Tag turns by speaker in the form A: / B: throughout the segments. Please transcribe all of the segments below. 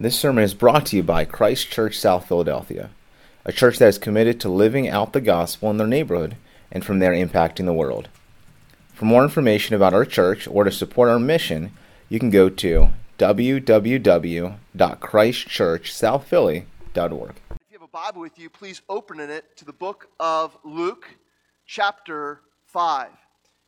A: This sermon is brought to you by Christ Church South Philadelphia, a church that is committed to living out the gospel in their neighborhood and from there impacting the world. For more information about our church or to support our mission, you can go to www.christchurchsouthphilly.org.
B: If you have a Bible with you, please open it to the book of Luke, chapter 5.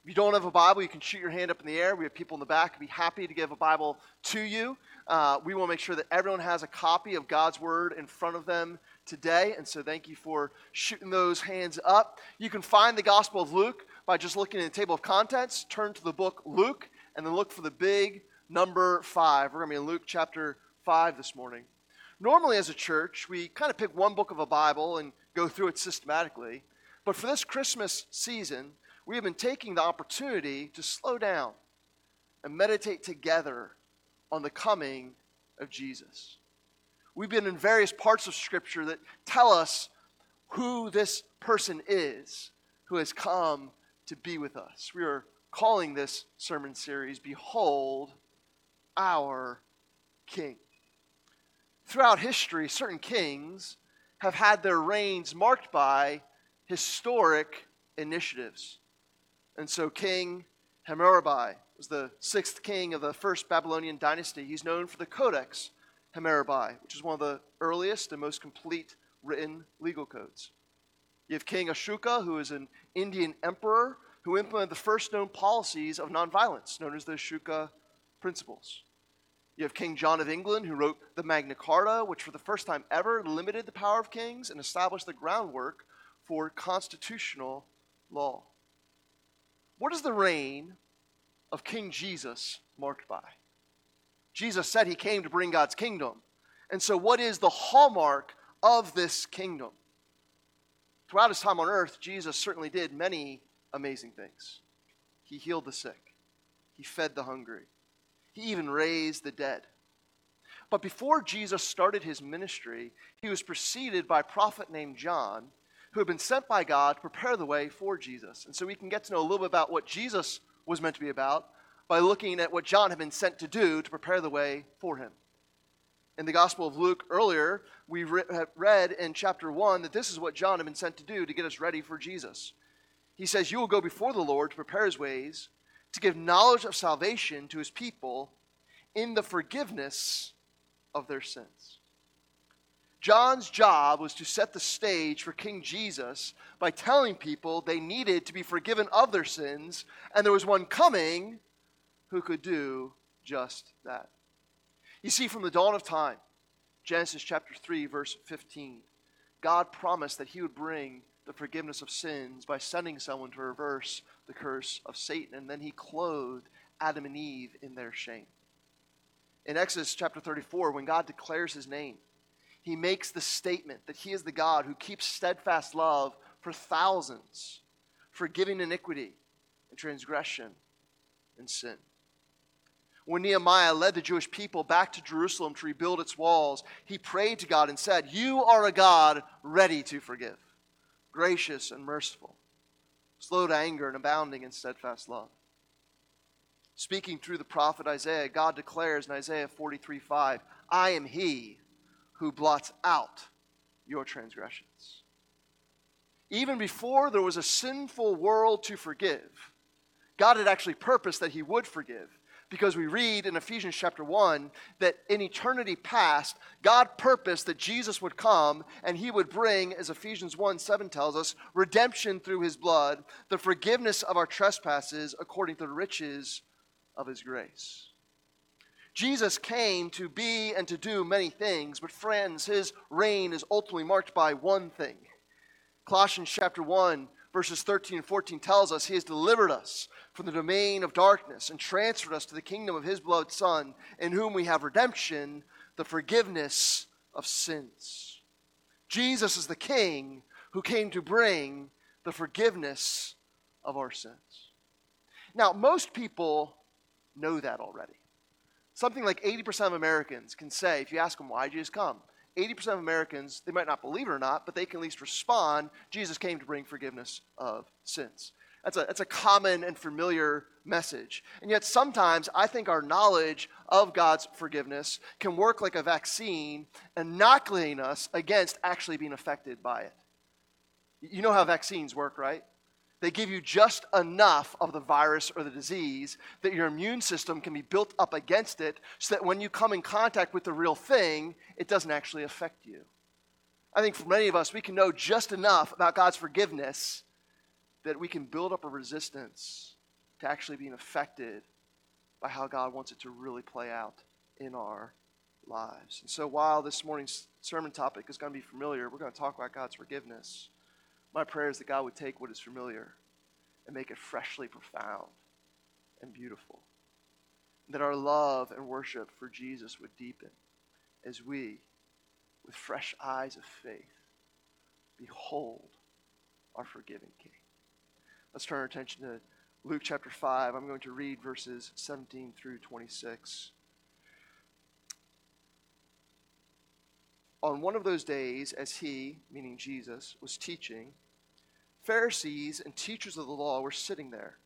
B: If you don't have a Bible, you can shoot your hand up in the air. We have people in the back who'd be happy to give a Bible to you. Uh, we want to make sure that everyone has a copy of God's Word in front of them today. And so thank you for shooting those hands up. You can find the Gospel of Luke by just looking in the table of contents. Turn to the book Luke and then look for the big number 5. We're going to be in Luke chapter 5 this morning. Normally, as a church, we kind of pick one book of a Bible and go through it systematically. But for this Christmas season, we have been taking the opportunity to slow down and meditate together on the coming of Jesus. We've been in various parts of Scripture that tell us who this person is who has come to be with us. We are calling this sermon series, Behold Our King. Throughout history, certain kings have had their reigns marked by historic initiatives. And so, King Hammurabi was the sixth king of the first Babylonian dynasty. He's known for the Codex Hammurabi, which is one of the earliest and most complete written legal codes. You have King Ashoka, who is an Indian emperor who implemented the first known policies of nonviolence, known as the Ashoka Principles. You have King John of England, who wrote the Magna Carta, which for the first time ever limited the power of kings and established the groundwork for constitutional law. What is the reign of King Jesus marked by? Jesus said he came to bring God's kingdom. And so, what is the hallmark of this kingdom? Throughout his time on earth, Jesus certainly did many amazing things. He healed the sick, he fed the hungry, he even raised the dead. But before Jesus started his ministry, he was preceded by a prophet named John who had been sent by God to prepare the way for Jesus. And so we can get to know a little bit about what Jesus was meant to be about by looking at what John had been sent to do to prepare the way for him. In the Gospel of Luke earlier, we re- read in chapter 1 that this is what John had been sent to do to get us ready for Jesus. He says, You will go before the Lord to prepare his ways, to give knowledge of salvation to his people in the forgiveness of their sins. John's job was to set the stage for King Jesus by telling people they needed to be forgiven of their sins, and there was one coming who could do just that. You see, from the dawn of time, Genesis chapter 3, verse 15, God promised that he would bring the forgiveness of sins by sending someone to reverse the curse of Satan, and then he clothed Adam and Eve in their shame. In Exodus chapter 34, when God declares his name, he makes the statement that he is the God who keeps steadfast love for thousands, forgiving iniquity and transgression and sin. When Nehemiah led the Jewish people back to Jerusalem to rebuild its walls, he prayed to God and said, You are a God ready to forgive, gracious and merciful, slow to anger and abounding in steadfast love. Speaking through the prophet Isaiah, God declares in Isaiah 43 5, I am he who blots out your transgressions. Even before there was a sinful world to forgive, God had actually purposed that He would forgive. Because we read in Ephesians chapter 1 that in eternity past, God purposed that Jesus would come and he would bring, as Ephesians 1 7 tells us, redemption through his blood, the forgiveness of our trespasses according to the riches of his grace. Jesus came to be and to do many things, but friends, his reign is ultimately marked by one thing. Colossians chapter 1, verses 13 and 14 tells us he has delivered us from the domain of darkness and transferred us to the kingdom of his beloved Son, in whom we have redemption, the forgiveness of sins. Jesus is the King who came to bring the forgiveness of our sins. Now, most people know that already. Something like 80% of Americans can say, if you ask them, why Jesus come? 80% of Americans, they might not believe it or not, but they can at least respond, Jesus came to bring forgiveness of sins. That's a, that's a common and familiar message. And yet, sometimes I think our knowledge of God's forgiveness can work like a vaccine, inoculating us against actually being affected by it. You know how vaccines work, right? They give you just enough of the virus or the disease that your immune system can be built up against it so that when you come in contact with the real thing, it doesn't actually affect you. I think for many of us, we can know just enough about God's forgiveness that we can build up a resistance to actually being affected by how God wants it to really play out in our lives. And so while this morning's sermon topic is going to be familiar, we're going to talk about God's forgiveness. My prayer is that God would take what is familiar and make it freshly profound and beautiful. That our love and worship for Jesus would deepen as we, with fresh eyes of faith, behold our forgiving King. Let's turn our attention to Luke chapter 5. I'm going to read verses 17 through 26. On one of those days, as he, meaning Jesus, was teaching, Pharisees and teachers of the law were sitting there,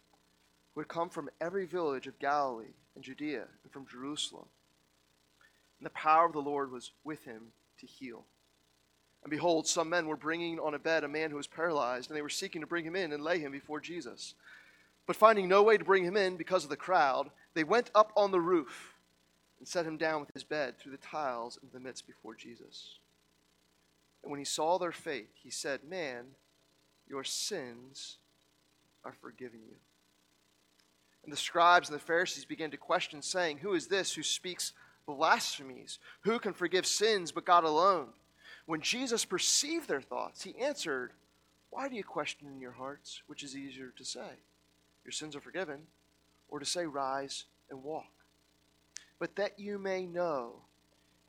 B: who had come from every village of Galilee and Judea and from Jerusalem. And the power of the Lord was with him to heal. And behold, some men were bringing on a bed a man who was paralyzed, and they were seeking to bring him in and lay him before Jesus. But finding no way to bring him in because of the crowd, they went up on the roof and set him down with his bed through the tiles in the midst before Jesus. And when he saw their faith, he said, Man, your sins are forgiven you. And the scribes and the Pharisees began to question, saying, Who is this who speaks blasphemies? Who can forgive sins but God alone? When Jesus perceived their thoughts, he answered, Why do you question in your hearts? Which is easier to say, Your sins are forgiven, or to say, Rise and walk? But that you may know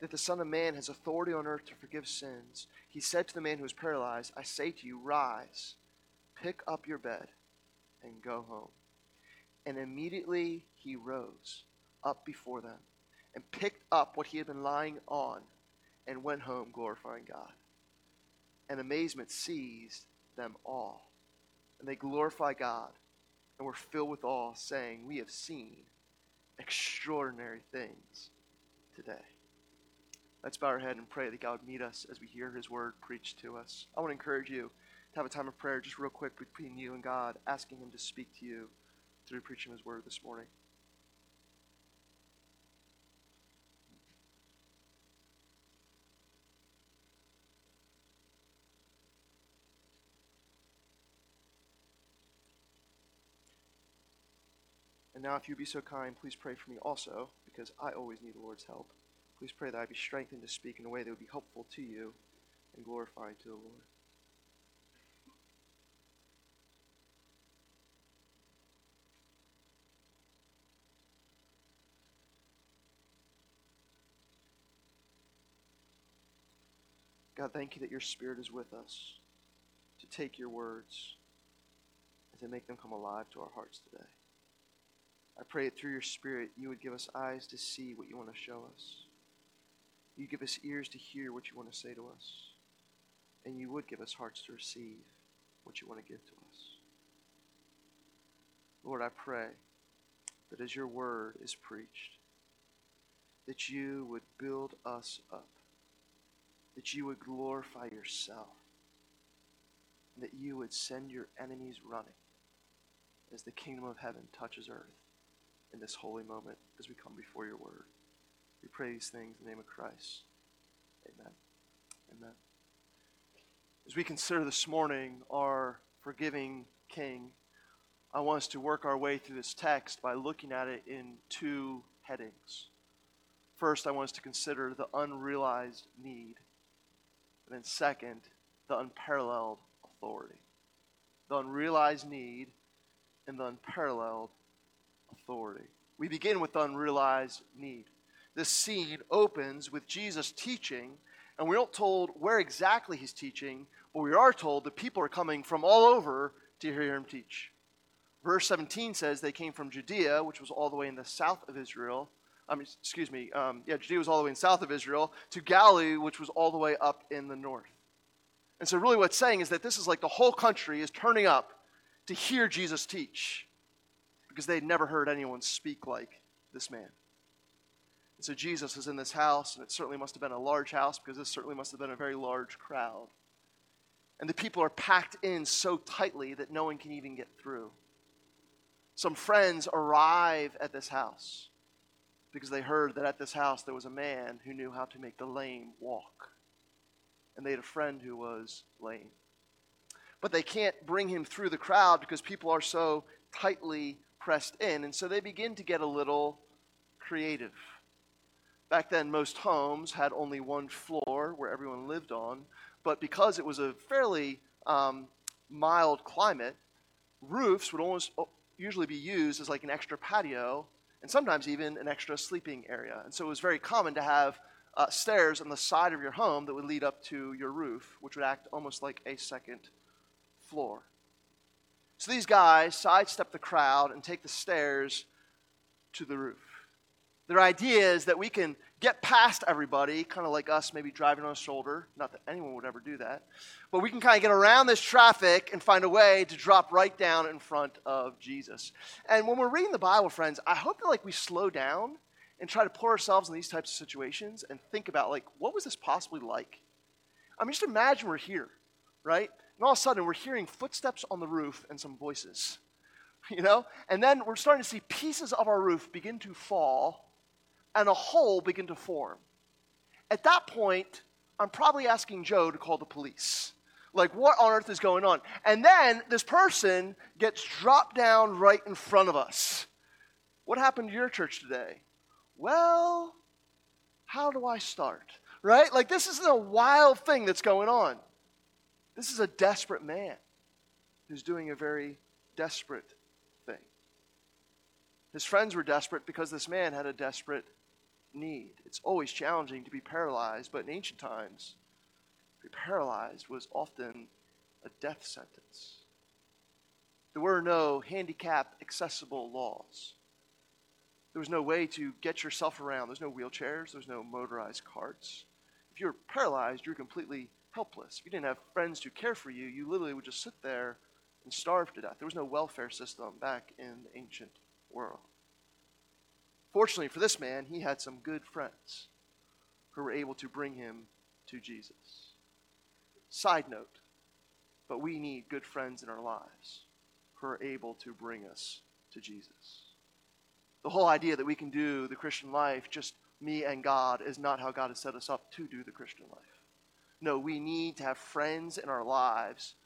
B: that the Son of Man has authority on earth to forgive sins, he said to the man who was paralyzed, I say to you, rise, pick up your bed, and go home. And immediately he rose up before them and picked up what he had been lying on and went home glorifying God. And amazement seized them all. And they glorified God and were filled with awe, saying, We have seen extraordinary things today. Let's bow our head and pray that God would meet us as we hear His word preached to us. I want to encourage you to have a time of prayer just real quick between you and God, asking Him to speak to you through preaching His word this morning. And now, if you'd be so kind, please pray for me also, because I always need the Lord's help. Please pray that I be strengthened to speak in a way that would be helpful to you and glorifying to the Lord. God, thank you that your Spirit is with us to take your words and to make them come alive to our hearts today. I pray that through your Spirit, you would give us eyes to see what you want to show us. You give us ears to hear what you want to say to us. And you would give us hearts to receive what you want to give to us. Lord, I pray that as your word is preached, that you would build us up, that you would glorify yourself, that you would send your enemies running as the kingdom of heaven touches earth in this holy moment as we come before your word. We pray these things in the name of Christ. Amen. Amen. As we consider this morning our forgiving King, I want us to work our way through this text by looking at it in two headings. First, I want us to consider the unrealized need. And then, second, the unparalleled authority. The unrealized need and the unparalleled authority. We begin with the unrealized need. This scene opens with Jesus teaching, and we're not told where exactly he's teaching, but we are told that people are coming from all over to hear him teach. Verse 17 says they came from Judea, which was all the way in the south of Israel. I mean, excuse me, um, yeah, Judea was all the way in south of Israel, to Galilee, which was all the way up in the north. And so, really, what's saying is that this is like the whole country is turning up to hear Jesus teach because they'd never heard anyone speak like this man. And so Jesus is in this house, and it certainly must have been a large house because this certainly must have been a very large crowd. And the people are packed in so tightly that no one can even get through. Some friends arrive at this house because they heard that at this house there was a man who knew how to make the lame walk. And they had a friend who was lame. But they can't bring him through the crowd because people are so tightly pressed in. And so they begin to get a little creative. Back then, most homes had only one floor where everyone lived on, but because it was a fairly um, mild climate, roofs would almost usually be used as like an extra patio and sometimes even an extra sleeping area. And so it was very common to have uh, stairs on the side of your home that would lead up to your roof, which would act almost like a second floor. So these guys sidestep the crowd and take the stairs to the roof. Their idea is that we can get past everybody, kind of like us maybe driving on a shoulder. Not that anyone would ever do that. But we can kind of get around this traffic and find a way to drop right down in front of Jesus. And when we're reading the Bible, friends, I hope that like we slow down and try to put ourselves in these types of situations and think about like what was this possibly like? I mean, just imagine we're here, right? And all of a sudden we're hearing footsteps on the roof and some voices. You know? And then we're starting to see pieces of our roof begin to fall and a hole begin to form. At that point, I'm probably asking Joe to call the police. Like, what on earth is going on? And then this person gets dropped down right in front of us. What happened to your church today? Well, how do I start? Right? Like, this isn't a wild thing that's going on. This is a desperate man who's doing a very desperate thing. His friends were desperate because this man had a desperate need. It's always challenging to be paralyzed, but in ancient times, to be paralyzed was often a death sentence. There were no handicap accessible laws. There was no way to get yourself around. There's no wheelchairs, there's no motorized carts. If you were paralyzed, you're completely helpless. If you didn't have friends to care for you, you literally would just sit there and starve to death. There was no welfare system back in the ancient world. Fortunately for this man, he had some good friends who were able to bring him to Jesus. Side note, but we need good friends in our lives who are able to bring us to Jesus. The whole idea that we can do the Christian life just me and God is not how God has set us up to do the Christian life. No, we need to have friends in our lives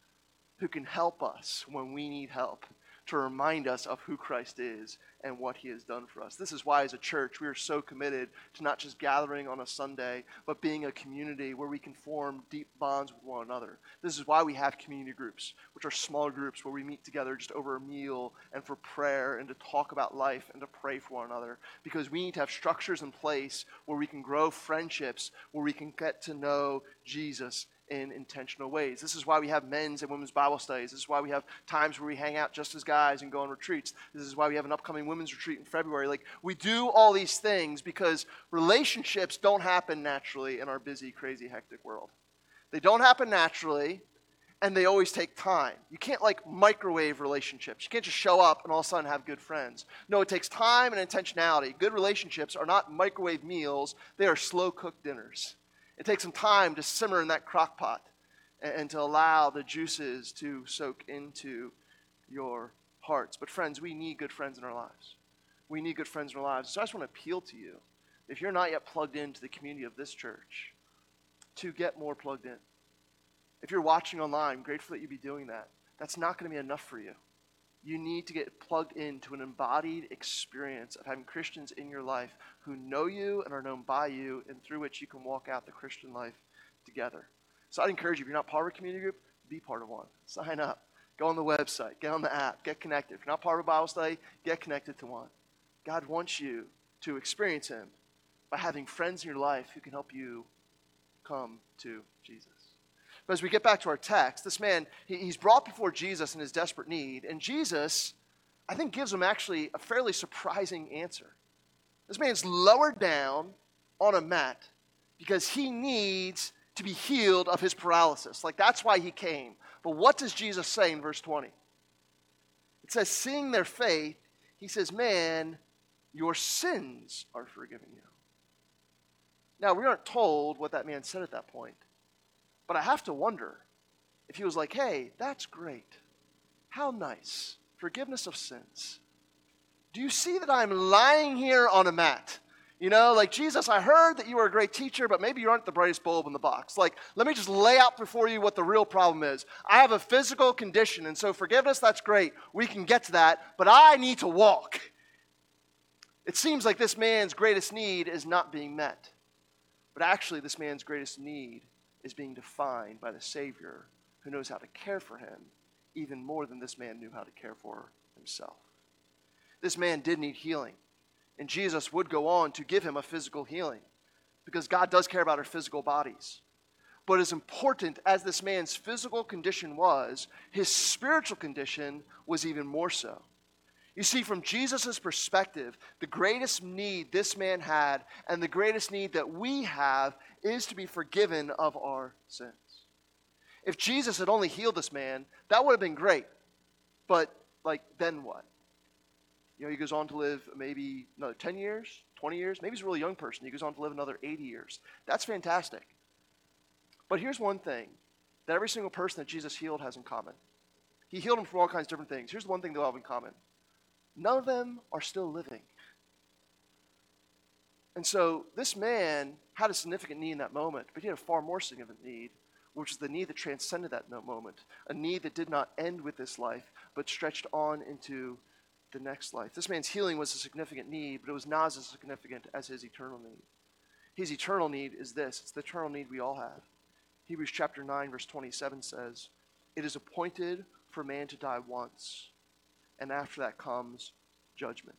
B: who can help us when we need help to remind us of who Christ is and what he has done for us. This is why, as a church, we are so committed to not just gathering on a Sunday, but being a community where we can form deep bonds with one another. This is why we have community groups, which are small groups where we meet together just over a meal and for prayer and to talk about life and to pray for one another. Because we need to have structures in place where we can grow friendships, where we can get to know Jesus in intentional ways. This is why we have men's and women's Bible studies. This is why we have times where we hang out just as guys and go on retreats. This is why we have an upcoming women's retreat in February. Like, we do all these things because relationships don't happen naturally in our busy, crazy, hectic world. They don't happen naturally, and they always take time. You can't like microwave relationships. You can't just show up and all of a sudden have good friends. No, it takes time and intentionality. Good relationships are not microwave meals, they are slow cooked dinners. It takes some time to simmer in that crock pot and, and to allow the juices to soak into your hearts. But, friends, we need good friends in our lives. We need good friends in our lives. So I just want to appeal to you if you're not yet plugged into the community of this church, to get more plugged in. If you're watching online, I'm grateful that you'd be doing that. That's not going to be enough for you you need to get plugged into an embodied experience of having Christians in your life who know you and are known by you, and through which you can walk out the Christian life together. So I'd encourage you, if you're not part of a community group, be part of one. Sign up. Go on the website. Get on the app. Get connected. If you're not part of a Bible study, get connected to one. God wants you to experience Him by having friends in your life who can help you come to. But as we get back to our text, this man, he, he's brought before Jesus in his desperate need, and Jesus, I think, gives him actually a fairly surprising answer. This man's lowered down on a mat because he needs to be healed of his paralysis. Like, that's why he came. But what does Jesus say in verse 20? It says, seeing their faith, he says, Man, your sins are forgiven you. Now, we aren't told what that man said at that point, but I have to wonder if he was like, Hey, that's great. How nice. Forgiveness of sins. Do you see that I'm lying here on a mat? You know, like, Jesus, I heard that you were a great teacher, but maybe you aren't the brightest bulb in the box. Like, let me just lay out before you what the real problem is. I have a physical condition, and so forgiveness, that's great. We can get to that, but I need to walk. It seems like this man's greatest need is not being met. But actually, this man's greatest need is being defined by the Savior who knows how to care for him even more than this man knew how to care for himself. This man did need healing. And Jesus would go on to give him a physical healing because God does care about our physical bodies. But as important as this man's physical condition was, his spiritual condition was even more so. You see, from Jesus' perspective, the greatest need this man had and the greatest need that we have is to be forgiven of our sins. If Jesus had only healed this man, that would have been great. But, like, then what? You know, he goes on to live maybe another 10 years, 20 years. Maybe he's a really young person. He goes on to live another 80 years. That's fantastic. But here's one thing that every single person that Jesus healed has in common. He healed them from all kinds of different things. Here's one thing they'll have in common none of them are still living. And so this man had a significant need in that moment, but he had a far more significant need, which is the need that transcended that moment, a need that did not end with this life, but stretched on into the next life. This man's healing was a significant need, but it was not as significant as his eternal need. His eternal need is this it's the eternal need we all have. Hebrews chapter 9, verse 27 says, It is appointed for man to die once, and after that comes judgment.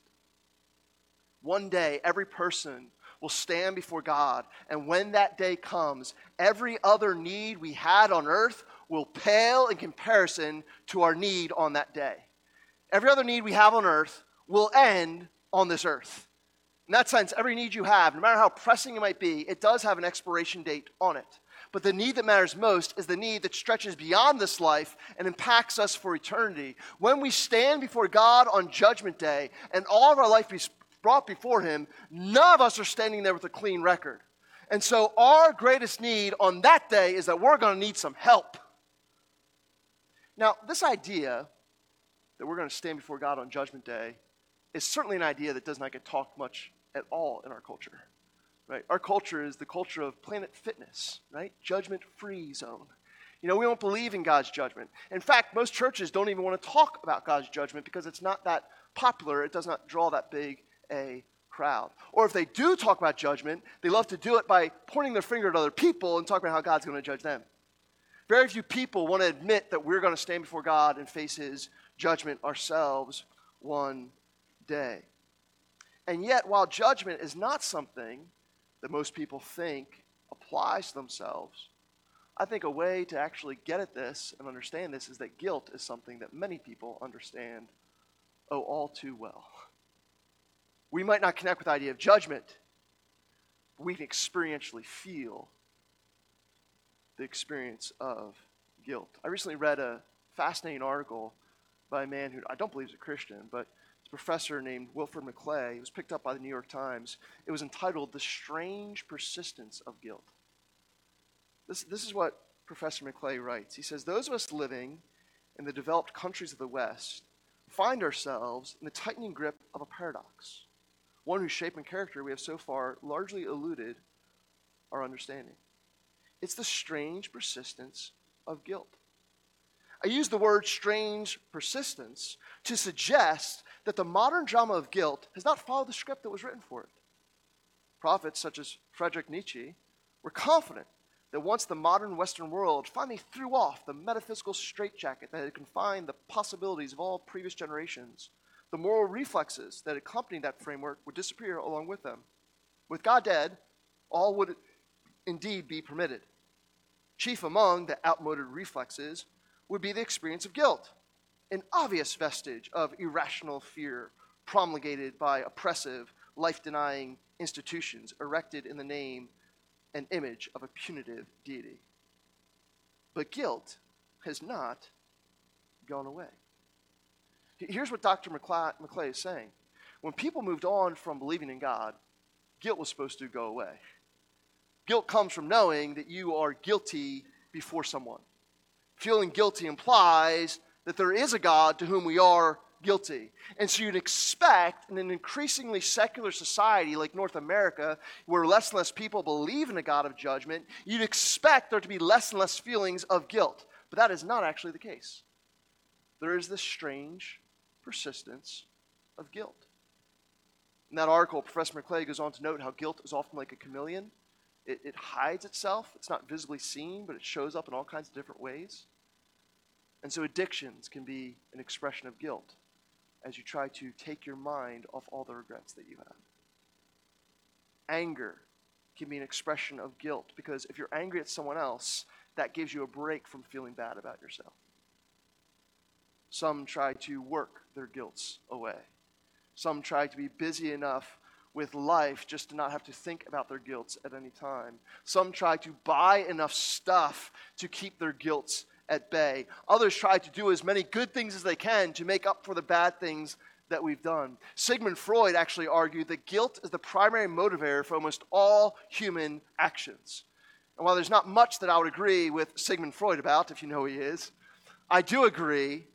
B: One day, every person will stand before God, and when that day comes, every other need we had on earth will pale in comparison to our need on that day every other need we have on earth will end on this earth. In that sense, every need you have, no matter how pressing it might be, it does have an expiration date on it. But the need that matters most is the need that stretches beyond this life and impacts us for eternity. When we stand before God on Judgment Day and all of our life is brought before Him, none of us are standing there with a clean record. And so, our greatest need on that day is that we're going to need some help. Now, this idea that we're going to stand before God on Judgment Day is certainly an idea that does not get talked much at all in our culture. Right? Our culture is the culture of planet fitness, right? Judgment free zone. You know, we don't believe in God's judgment. In fact, most churches don't even want to talk about God's judgment because it's not that popular. It does not draw that big a crowd. Or if they do talk about judgment, they love to do it by pointing their finger at other people and talking about how God's going to judge them. Very few people want to admit that we're going to stand before God and face His judgment ourselves one day. And yet, while judgment is not something that most people think applies to themselves, I think a way to actually get at this and understand this is that guilt is something that many people understand oh all too well. We might not connect with the idea of judgment, but we can experientially feel the experience of guilt. I recently read a fascinating article by a man who I don't believe is a Christian, but it's a professor named Wilfred McClay. It was picked up by the New York Times. It was entitled The Strange Persistence of Guilt. This, this is what Professor McClay writes. He says, Those of us living in the developed countries of the West find ourselves in the tightening grip of a paradox, one whose shape and character we have so far largely eluded our understanding. It's the strange persistence of guilt. I use the word strange persistence to suggest that the modern drama of guilt has not followed the script that was written for it. Prophets such as Friedrich Nietzsche were confident that once the modern Western world finally threw off the metaphysical straitjacket that had confined the possibilities of all previous generations, the moral reflexes that accompanied that framework would disappear along with them. With God dead, all would indeed be permitted. Chief among the outmoded reflexes would be the experience of guilt, an obvious vestige of irrational fear promulgated by oppressive, life denying institutions erected in the name and image of a punitive deity. But guilt has not gone away. Here's what Dr. McClay is saying. When people moved on from believing in God, guilt was supposed to go away. Guilt comes from knowing that you are guilty before someone. Feeling guilty implies that there is a God to whom we are guilty. And so you'd expect in an increasingly secular society like North America, where less and less people believe in a God of judgment, you'd expect there to be less and less feelings of guilt. But that is not actually the case. There is this strange persistence of guilt. In that article, Professor McClay goes on to note how guilt is often like a chameleon. It, it hides itself, it's not visibly seen, but it shows up in all kinds of different ways. And so addictions can be an expression of guilt as you try to take your mind off all the regrets that you have. Anger can be an expression of guilt because if you're angry at someone else, that gives you a break from feeling bad about yourself. Some try to work their guilts away. Some try to be busy enough with life just to not have to think about their guilts at any time. Some try to buy enough stuff to keep their guilts at bay. Others try to do as many good things as they can to make up for the bad things that we've done. Sigmund Freud actually argued that guilt is the primary motivator for almost all human actions. And while there's not much that I would agree with Sigmund Freud about, if you know who he is, I do agree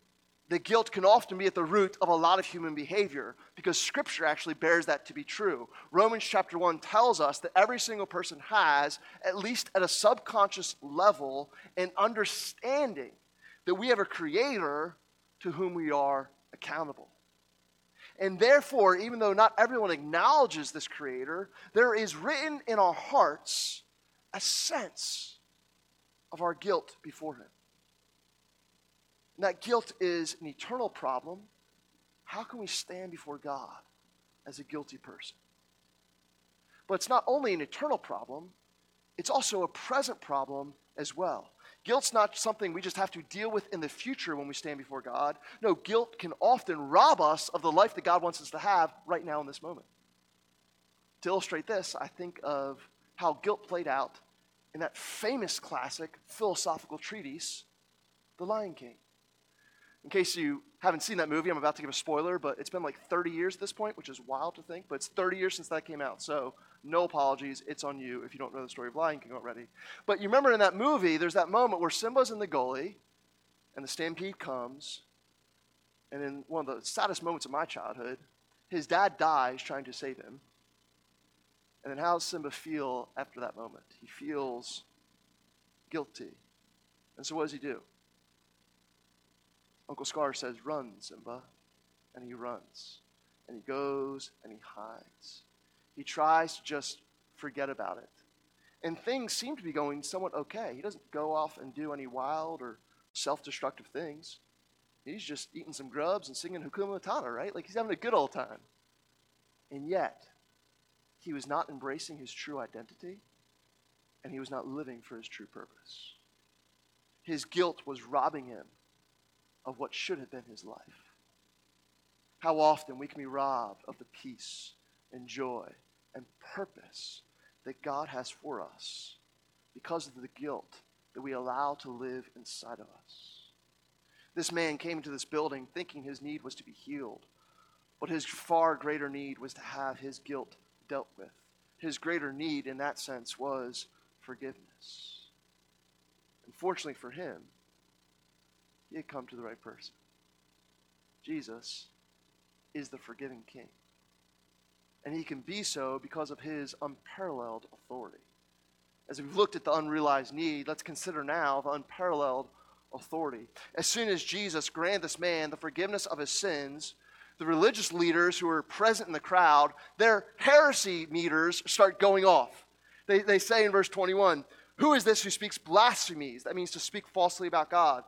B: that guilt can often be at the root of a lot of human behavior because scripture actually bears that to be true. Romans chapter 1 tells us that every single person has, at least at a subconscious level, an understanding that we have a creator to whom we are accountable. And therefore, even though not everyone acknowledges this creator, there is written in our hearts a sense of our guilt before him. And that guilt is an eternal problem. How can we stand before God as a guilty person? But it's not only an eternal problem, it's also a present problem as well. Guilt's not something we just have to deal with in the future when we stand before God. No, guilt can often rob us of the life that God wants us to have right now in this moment. To illustrate this, I think of how guilt played out in that famous classic philosophical treatise, The Lion King. In case you haven't seen that movie, I'm about to give a spoiler, but it's been like 30 years at this point, which is wild to think, but it's 30 years since that came out. So, no apologies. It's on you if you don't know the story of Lion King already. But you remember in that movie, there's that moment where Simba's in the gully and the stampede comes. And in one of the saddest moments of my childhood, his dad dies trying to save him. And then how does Simba feel after that moment? He feels guilty. And so what does he do? Uncle Scar says, Run, Simba. And he runs. And he goes and he hides. He tries to just forget about it. And things seem to be going somewhat okay. He doesn't go off and do any wild or self destructive things. He's just eating some grubs and singing Hakuna Matata, right? Like he's having a good old time. And yet, he was not embracing his true identity, and he was not living for his true purpose. His guilt was robbing him of what should have been his life. How often we can be robbed of the peace and joy and purpose that God has for us because of the guilt that we allow to live inside of us. This man came into this building thinking his need was to be healed, but his far greater need was to have his guilt dealt with. His greater need in that sense was forgiveness. Unfortunately for him, had come to the right person. Jesus is the forgiving King. And he can be so because of his unparalleled authority. As we've looked at the unrealized need, let's consider now the unparalleled authority. As soon as Jesus granted this man the forgiveness of his sins, the religious leaders who were present in the crowd, their heresy meters start going off. They, they say in verse 21, Who is this who speaks blasphemies? That means to speak falsely about God.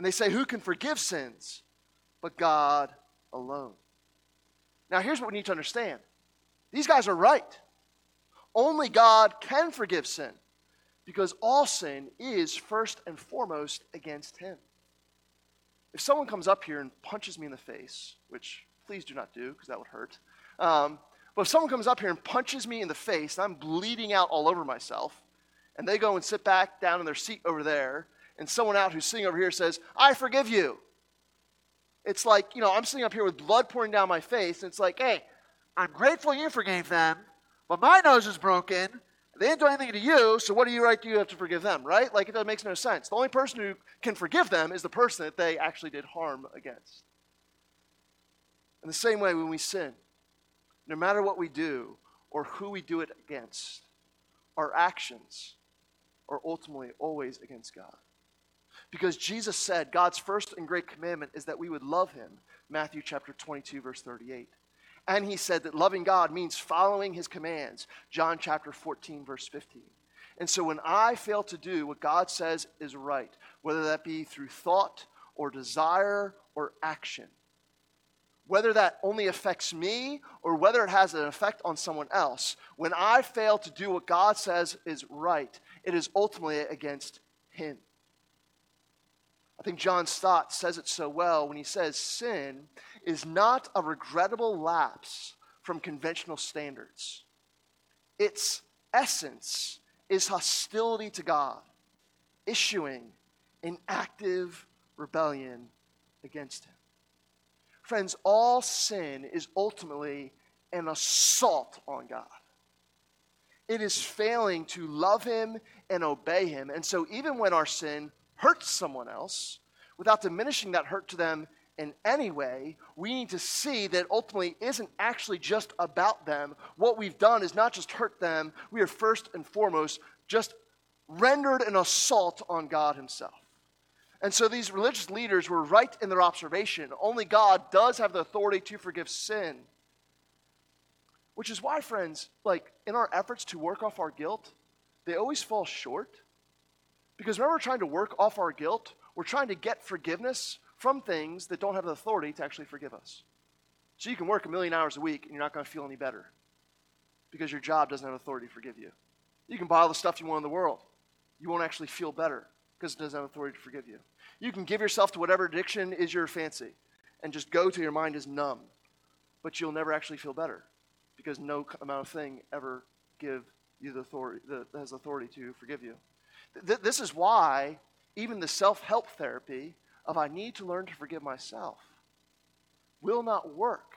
B: And they say, Who can forgive sins but God alone? Now, here's what we need to understand these guys are right. Only God can forgive sin because all sin is first and foremost against Him. If someone comes up here and punches me in the face, which please do not do because that would hurt, um, but if someone comes up here and punches me in the face, and I'm bleeding out all over myself, and they go and sit back down in their seat over there, and someone out who's sitting over here says, I forgive you. It's like, you know, I'm sitting up here with blood pouring down my face, and it's like, hey, I'm grateful you forgave them, but my nose is broken. They didn't do anything to you, so what do you right do you have to forgive them, right? Like it makes no sense. The only person who can forgive them is the person that they actually did harm against. In the same way, when we sin, no matter what we do or who we do it against, our actions are ultimately always against God. Because Jesus said God's first and great commandment is that we would love him. Matthew chapter 22 verse 38. And he said that loving God means following his commands. John chapter 14 verse 15. And so when I fail to do what God says is right, whether that be through thought or desire or action, whether that only affects me or whether it has an effect on someone else, when I fail to do what God says is right, it is ultimately against Him. I think John Stott says it so well when he says sin is not a regrettable lapse from conventional standards. Its essence is hostility to God, issuing in active rebellion against Him. Friends, all sin is ultimately an assault on God. It is failing to love Him and obey Him. And so, even when our sin hurts someone else, without diminishing that hurt to them in any way, we need to see that ultimately isn't actually just about them. What we've done is not just hurt them, we are first and foremost just rendered an assault on God Himself. And so these religious leaders were right in their observation. Only God does have the authority to forgive sin. Which is why, friends, like in our efforts to work off our guilt, they always fall short. Because remember, we're trying to work off our guilt, we're trying to get forgiveness from things that don't have the authority to actually forgive us. So you can work a million hours a week and you're not going to feel any better because your job doesn't have authority to forgive you. You can buy all the stuff you want in the world, you won't actually feel better because it doesn't have authority to forgive you. You can give yourself to whatever addiction is your fancy and just go till your mind is numb, but you'll never actually feel better because no amount of thing ever give you the authority that has authority to forgive you. Th- this is why even the self-help therapy of I need to learn to forgive myself will not work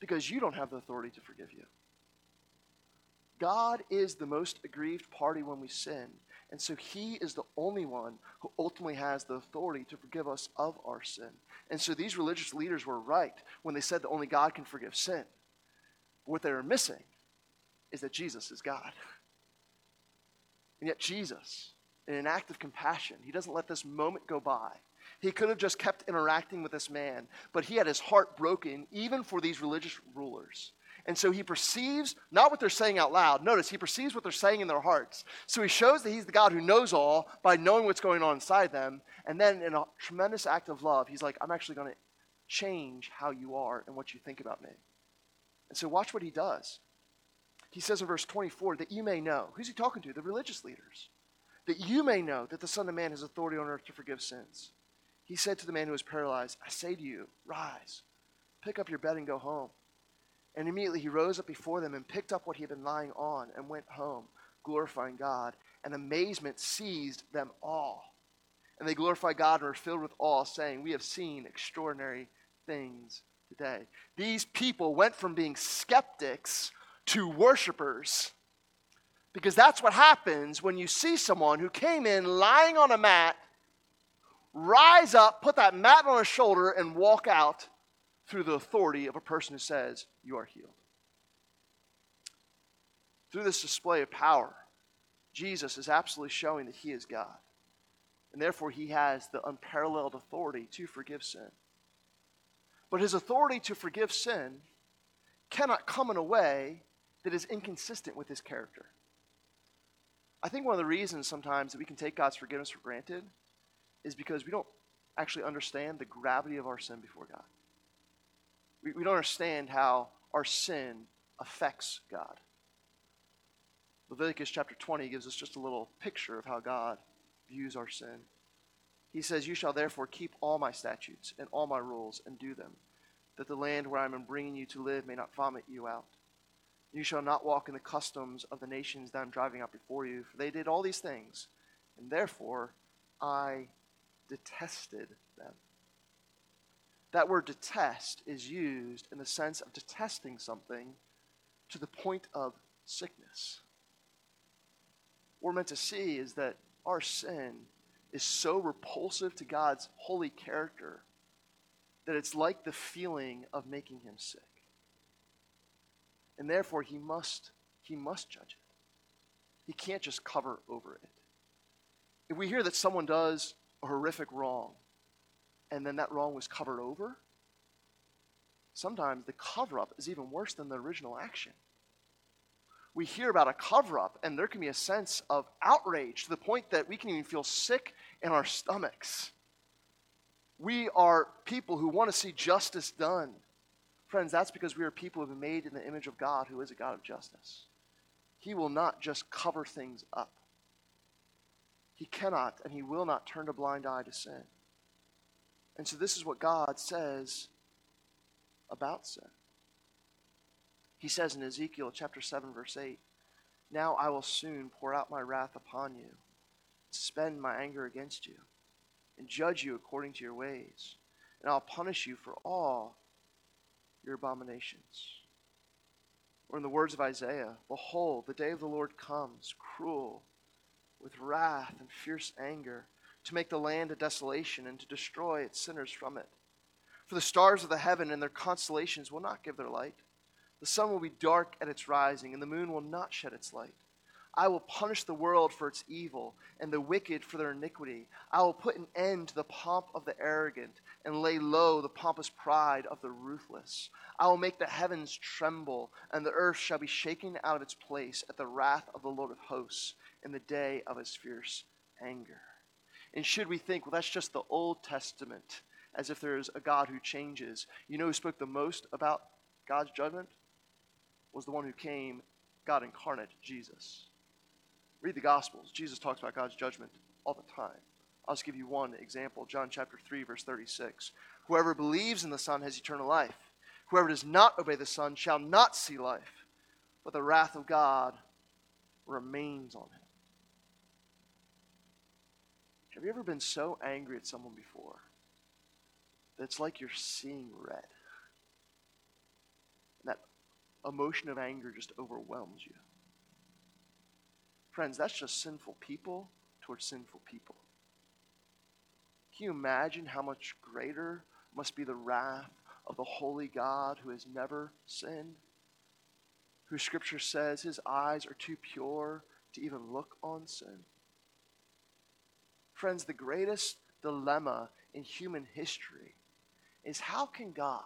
B: because you don't have the authority to forgive you. God is the most aggrieved party when we sin. And so he is the only one who ultimately has the authority to forgive us of our sin. And so these religious leaders were right when they said that only God can forgive sin. What they were missing is that Jesus is God. And yet, Jesus, in an act of compassion, he doesn't let this moment go by. He could have just kept interacting with this man, but he had his heart broken even for these religious rulers. And so he perceives not what they're saying out loud. Notice, he perceives what they're saying in their hearts. So he shows that he's the God who knows all by knowing what's going on inside them. And then, in a tremendous act of love, he's like, I'm actually going to change how you are and what you think about me. And so, watch what he does. He says in verse 24 that you may know. Who's he talking to? The religious leaders. That you may know that the Son of Man has authority on earth to forgive sins. He said to the man who was paralyzed, I say to you, rise, pick up your bed and go home. And immediately he rose up before them and picked up what he had been lying on and went home, glorifying God. And amazement seized them all. And they glorified God and were filled with awe, saying, We have seen extraordinary things today. These people went from being skeptics to worshipers. Because that's what happens when you see someone who came in lying on a mat, rise up, put that mat on his shoulder, and walk out through the authority of a person who says, You are healed. Through this display of power, Jesus is absolutely showing that he is God. And therefore, he has the unparalleled authority to forgive sin. But his authority to forgive sin cannot come in a way that is inconsistent with his character. I think one of the reasons sometimes that we can take God's forgiveness for granted is because we don't actually understand the gravity of our sin before God. We, we don't understand how our sin affects God. Leviticus chapter 20 gives us just a little picture of how God views our sin. He says, You shall therefore keep all my statutes and all my rules and do them, that the land where I am bringing you to live may not vomit you out. You shall not walk in the customs of the nations that I am driving out before you, for they did all these things, and therefore I detested them. That word detest is used in the sense of detesting something to the point of sickness. What we're meant to see is that our sin is so repulsive to God's holy character that it's like the feeling of making him sick. And therefore he must he must judge it. He can't just cover over it. If we hear that someone does a horrific wrong and then that wrong was covered over, sometimes the cover up is even worse than the original action. We hear about a cover up, and there can be a sense of outrage to the point that we can even feel sick in our stomachs. We are people who want to see justice done. Friends, that's because we are people who have been made in the image of God, who is a God of justice. He will not just cover things up. He cannot and he will not turn a blind eye to sin. And so, this is what God says about sin. He says in Ezekiel chapter 7, verse 8, Now I will soon pour out my wrath upon you, spend my anger against you, and judge you according to your ways. And I'll punish you for all your abominations. Or in the words of Isaiah, Behold, the day of the Lord comes, cruel, with wrath and fierce anger, to make the land a desolation and to destroy its sinners from it. For the stars of the heaven and their constellations will not give their light. The sun will be dark at its rising, and the moon will not shed its light. I will punish the world for its evil, and the wicked for their iniquity. I will put an end to the pomp of the arrogant, and lay low the pompous pride of the ruthless. I will make the heavens tremble, and the earth shall be shaken out of its place at the wrath of the Lord of hosts in the day of his fierce anger. And should we think, well, that's just the Old Testament, as if there's a God who changes? You know who spoke the most about God's judgment? Was the one who came, God incarnate, Jesus. Read the Gospels. Jesus talks about God's judgment all the time. I'll just give you one example John chapter 3, verse 36. Whoever believes in the Son has eternal life. Whoever does not obey the Son shall not see life, but the wrath of God remains on him. Have you ever been so angry at someone before that it's like you're seeing red? And that emotion of anger just overwhelms you. Friends, that's just sinful people towards sinful people. Can you imagine how much greater must be the wrath of the holy God who has never sinned? Who scripture says his eyes are too pure to even look on sin? Friends, the greatest dilemma in human history is how can God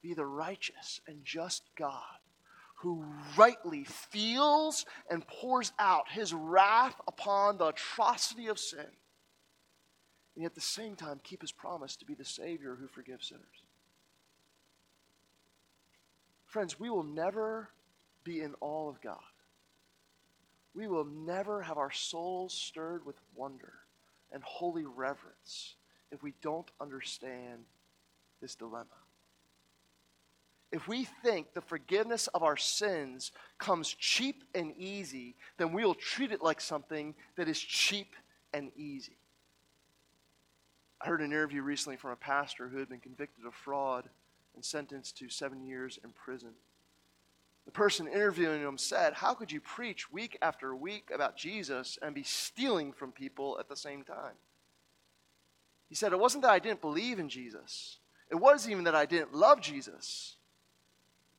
B: be the righteous and just God who rightly feels and pours out his wrath upon the atrocity of sin, and yet at the same time keep his promise to be the Savior who forgives sinners? Friends, we will never be in awe of God. We will never have our souls stirred with wonder and holy reverence if we don't understand this dilemma. If we think the forgiveness of our sins comes cheap and easy, then we will treat it like something that is cheap and easy. I heard an interview recently from a pastor who had been convicted of fraud and sentenced to seven years in prison. The person interviewing him said, How could you preach week after week about Jesus and be stealing from people at the same time? He said, It wasn't that I didn't believe in Jesus, it wasn't even that I didn't love Jesus.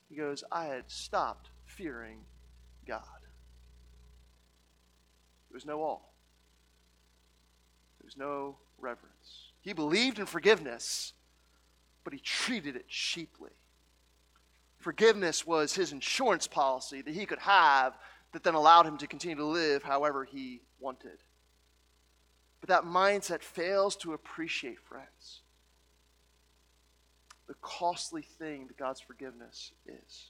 B: He goes, I had stopped fearing God. There was no awe, there was no reverence. He believed in forgiveness, but he treated it cheaply. Forgiveness was his insurance policy that he could have that then allowed him to continue to live however he wanted. But that mindset fails to appreciate, friends, the costly thing that God's forgiveness is.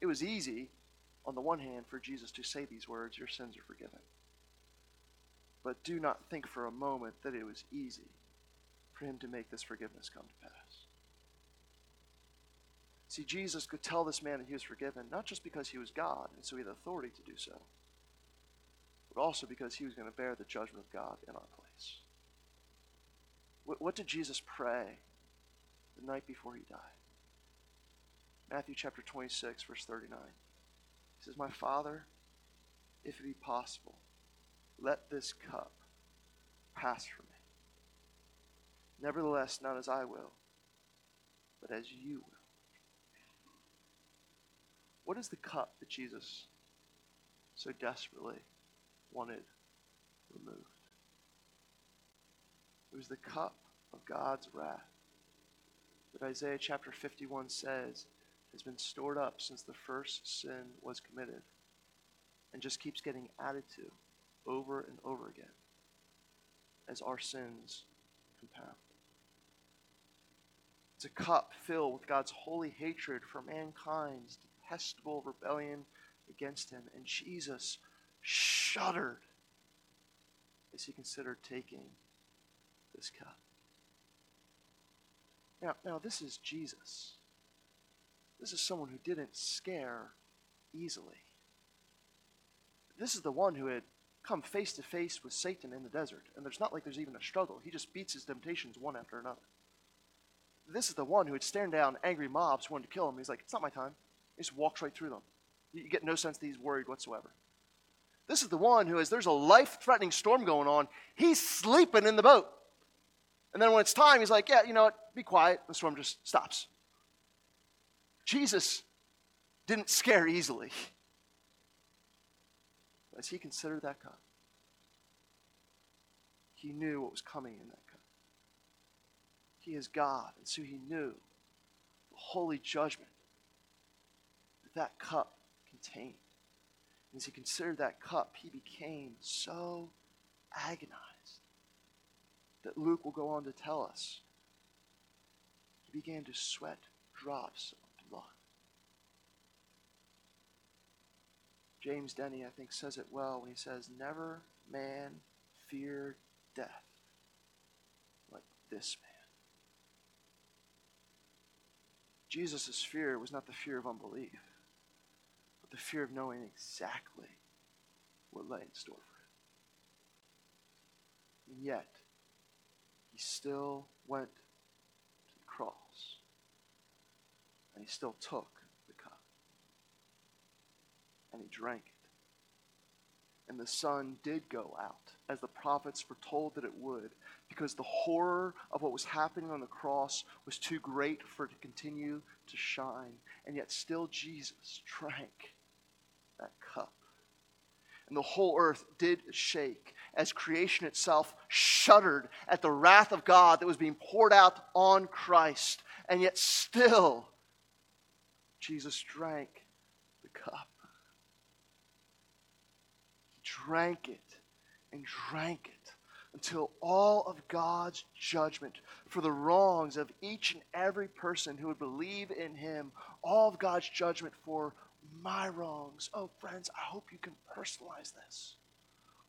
B: It was easy, on the one hand, for Jesus to say these words, Your sins are forgiven. But do not think for a moment that it was easy for him to make this forgiveness come to pass. See, Jesus could tell this man that he was forgiven, not just because he was God, and so he had authority to do so, but also because he was going to bear the judgment of God in our place. What, what did Jesus pray the night before he died. Matthew chapter 26, verse 39. He says, My Father, if it be possible, let this cup pass from me. Nevertheless, not as I will, but as you will. What is the cup that Jesus so desperately wanted removed? It was the cup of God's wrath that Isaiah chapter 51 says has been stored up since the first sin was committed and just keeps getting added to over and over again as our sins compound. It's a cup filled with God's holy hatred for mankind's detestable rebellion against him. And Jesus shuddered as he considered taking this cup. Now, now this is Jesus. This is someone who didn't scare easily. This is the one who had come face to face with Satan in the desert, and there's not like there's even a struggle. He just beats his temptations one after another. This is the one who had stared down angry mobs who wanted to kill him. He's like, it's not my time. He just walks right through them. You get no sense that he's worried whatsoever. This is the one who, as there's a life threatening storm going on, he's sleeping in the boat. And then when it's time, he's like, yeah, you know what? Be quiet. The storm just stops. Jesus didn't scare easily. As he considered that cup, he knew what was coming in that cup. He is God, and so he knew the holy judgment that that cup contained. And as he considered that cup, he became so agonized that Luke will go on to tell us. He began to sweat drops of blood. James Denney, I think, says it well when he says, Never man feared death like this man. Jesus' fear was not the fear of unbelief, but the fear of knowing exactly what lay in store for him. And yet, he still went to the cross. And he still took the cup. And he drank it. And the sun did go out, as the prophets foretold that it would, because the horror of what was happening on the cross was too great for it to continue to shine. And yet, still, Jesus drank that cup. And the whole earth did shake as creation itself shuddered at the wrath of God that was being poured out on Christ. And yet, still, Jesus drank the cup. He drank it and drank it until all of God's judgment for the wrongs of each and every person who would believe in him, all of God's judgment for my wrongs. Oh, friends, I hope you can personalize this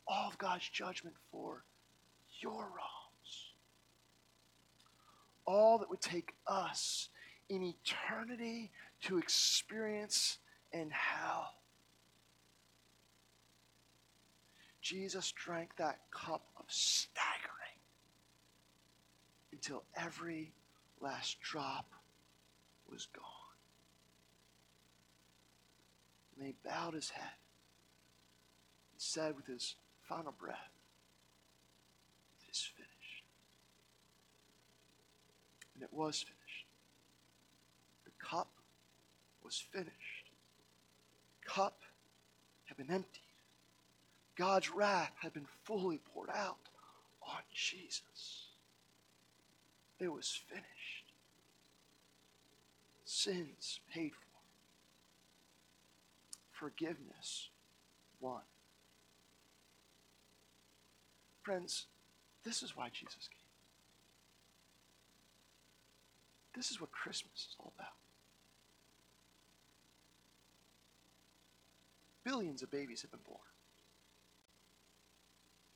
B: all of God's judgment for your wrongs. All that would take us in eternity to experience in hell. Jesus drank that cup of staggering until every last drop was gone. And he bowed his head and said with his final breath. It is finished. And it was finished. The cup was finished. The cup had been emptied. God's wrath had been fully poured out on Jesus. It was finished. Sins paid for. Forgiveness won. Friends, this is why Jesus came. This is what Christmas is all about. Billions of babies have been born.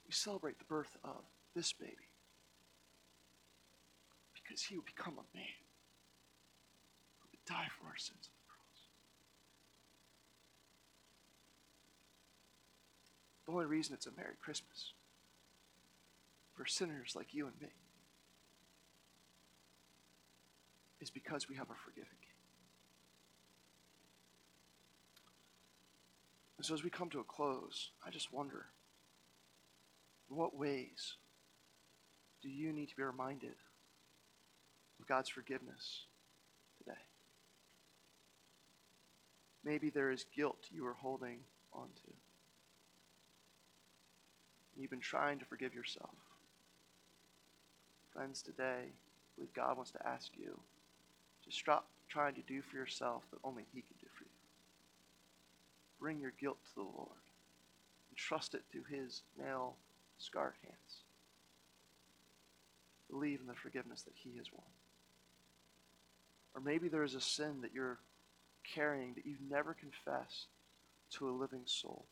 B: We celebrate the birth of this baby because he would become a man who would die for our sins on the cross. The only reason it's a Merry Christmas for sinners like you and me. is because we have a forgiving King. And so as we come to a close, I just wonder in what ways do you need to be reminded of God's forgiveness today? Maybe there is guilt you are holding onto. And you've been trying to forgive yourself. Friends, today, I believe God wants to ask you to stop trying to do for yourself what only He can do for you. Bring your guilt to the Lord and trust it to His nail scarred hands. Believe in the forgiveness that He has won. Or maybe there is a sin that you're carrying that you've never confessed to a living soul.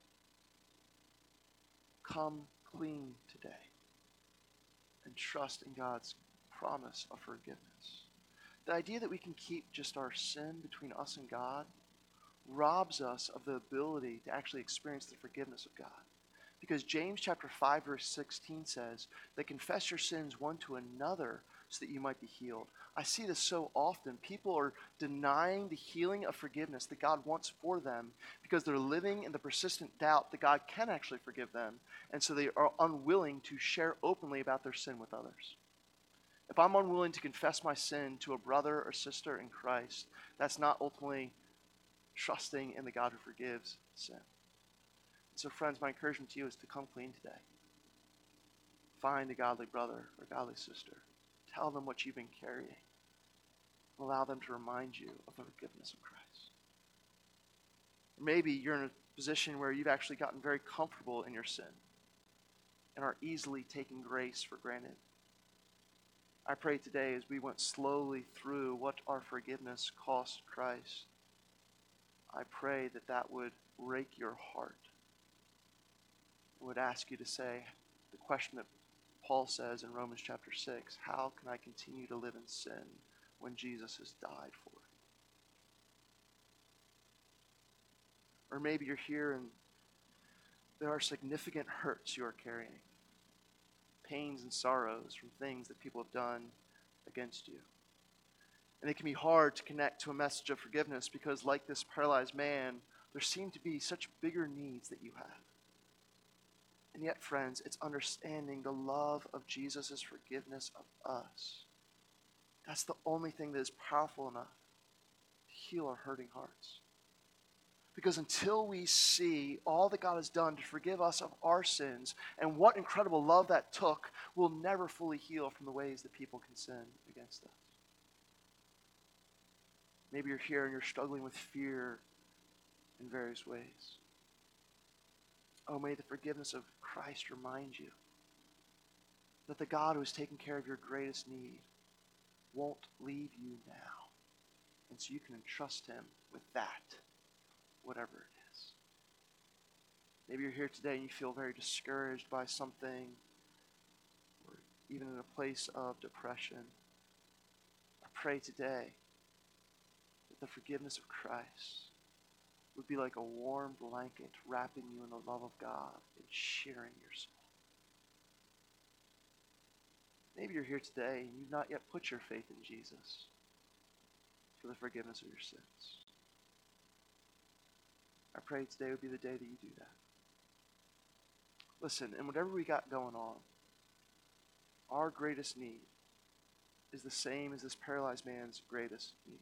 B: Come clean today and trust in God's promise of forgiveness. The idea that we can keep just our sin between us and God robs us of the ability to actually experience the forgiveness of God. Because James chapter 5 verse 16 says that confess your sins one to another so that you might be healed. I see this so often. People are denying the healing of forgiveness that God wants for them because they're living in the persistent doubt that God can actually forgive them. And so they are unwilling to share openly about their sin with others. If I'm unwilling to confess my sin to a brother or sister in Christ, that's not ultimately trusting in the God who forgives sin. So, friends, my encouragement to you is to come clean today. Find a godly brother or godly sister Tell them what you've been carrying. Allow them to remind you of the forgiveness of Christ. Maybe you're in a position where you've actually gotten very comfortable in your sin and are easily taking grace for granted. I pray today as we went slowly through what our forgiveness cost Christ, I pray that that would rake your heart. I would ask you to say the question that Paul says in Romans chapter 6 How can I continue to live in sin when Jesus has died for it? Or maybe you're here and there are significant hurts you are carrying, pains and sorrows from things that people have done against you. And it can be hard to connect to a message of forgiveness because, like this paralyzed man, there seem to be such bigger needs that you have. And yet, friends, it's understanding the love of Jesus' forgiveness of us. That's the only thing that is powerful enough to heal our hurting hearts. Because until we see all that God has done to forgive us of our sins and what incredible love that took, we'll never fully heal from the ways that people can sin against us. Maybe you're here and you're struggling with fear in various ways. Oh, may the forgiveness of Christ remind you that the God who has taken care of your greatest need won't leave you now. And so you can entrust him with that, whatever it is. Maybe you're here today and you feel very discouraged by something, or even in a place of depression. I pray today that the forgiveness of Christ would be like a warm blanket wrapping you in the love of God and sharing your soul. Maybe you're here today and you've not yet put your faith in Jesus for the forgiveness of your sins. I pray today would be the day that you do that. Listen, and whatever we got going on, our greatest need is the same as this paralyzed man's greatest need.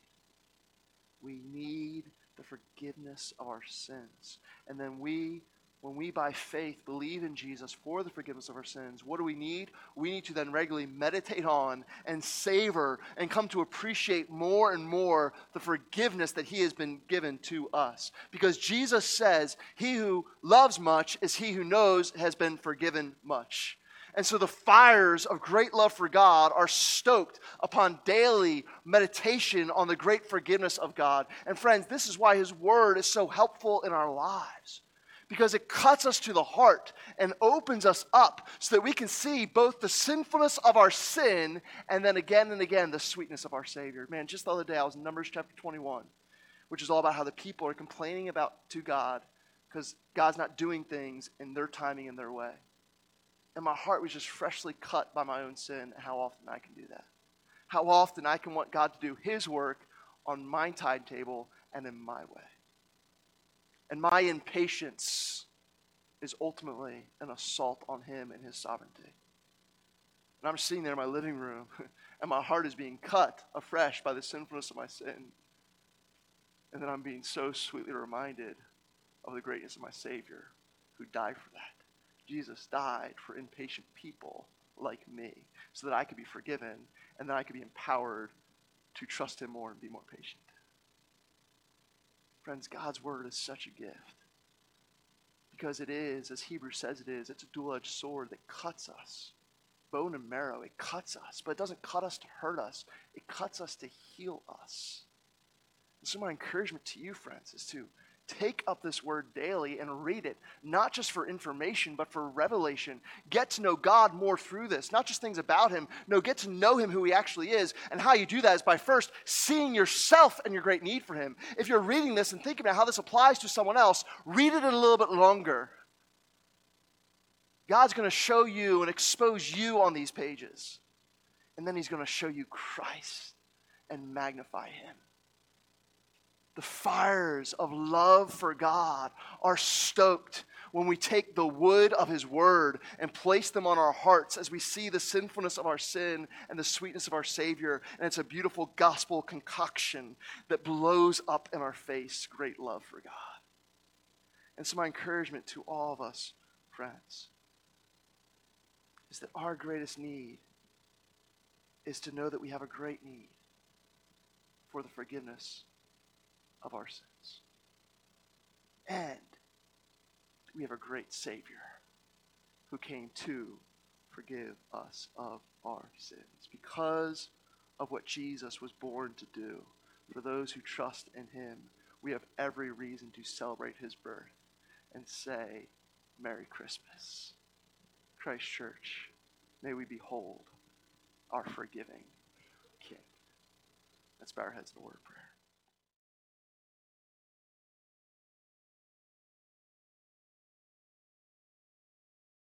B: We need the forgiveness of our sins. And then we, when we by faith believe in Jesus for the forgiveness of our sins, what do we need? We need to then regularly meditate on and savor and come to appreciate more and more the forgiveness that He has been given to us. Because Jesus says, He who loves much is he who knows has been forgiven much. And so the fires of great love for God are stoked upon daily meditation on the great forgiveness of God. And friends, this is why His Word is so helpful in our lives. Because it cuts us to the heart and opens us up so that we can see both the sinfulness of our sin and then again and again the sweetness of our Savior. Man, just the other day I was in Numbers chapter 21, which is all about how the people are complaining about to God because God's not doing things in their timing and their way and my heart was just freshly cut by my own sin and how often I can do that. how often I can want God to do His work on my timetable and in my way. And my impatience is ultimately an assault on Him and His sovereignty. And I'm sitting there in my living room, and my heart is being cut afresh by the sinfulness of my sin. And then I'm being so sweetly reminded of the greatness of my Savior who died for that. Jesus died for impatient people like me so that I could be forgiven and that I could be empowered to trust Him more and be more patient. Friends, God's Word is such a gift because it is, as Hebrews says it is, it's a dual edged sword that cuts us bone and marrow. It cuts us, but it doesn't cut us to hurt us, it cuts us to heal us. And so, my encouragement to you, friends, is to take up this word daily and read it, not just for information, but for revelation. Get to know God more through this, not just things about Him. No, get to know Him who He actually is. And how you do that is by first seeing yourself and your great need for Him. If you're reading this and thinking about how this applies to someone else, read it a little bit longer. God's going to show you and expose you on these pages. And then He's going to show you Christ and magnify Him. The fires of love for God are stoked when we take the wood of His Word and place them on our hearts as we see the sinfulness of our sin and the sweetness of our Savior. And it's a beautiful gospel concoction that blows up in our face great love for God. And so, my encouragement to all of us, friends, is that our greatest need is to know that we have a great need for the forgiveness of our sins. And we have a great Savior who came to forgive us of our sins because of what Jesus was born to do. For those who trust in him, we have every reason to celebrate his birth and say, Merry Christmas. Christ Church, may we behold our forgiving King. Let's bow our heads in the word.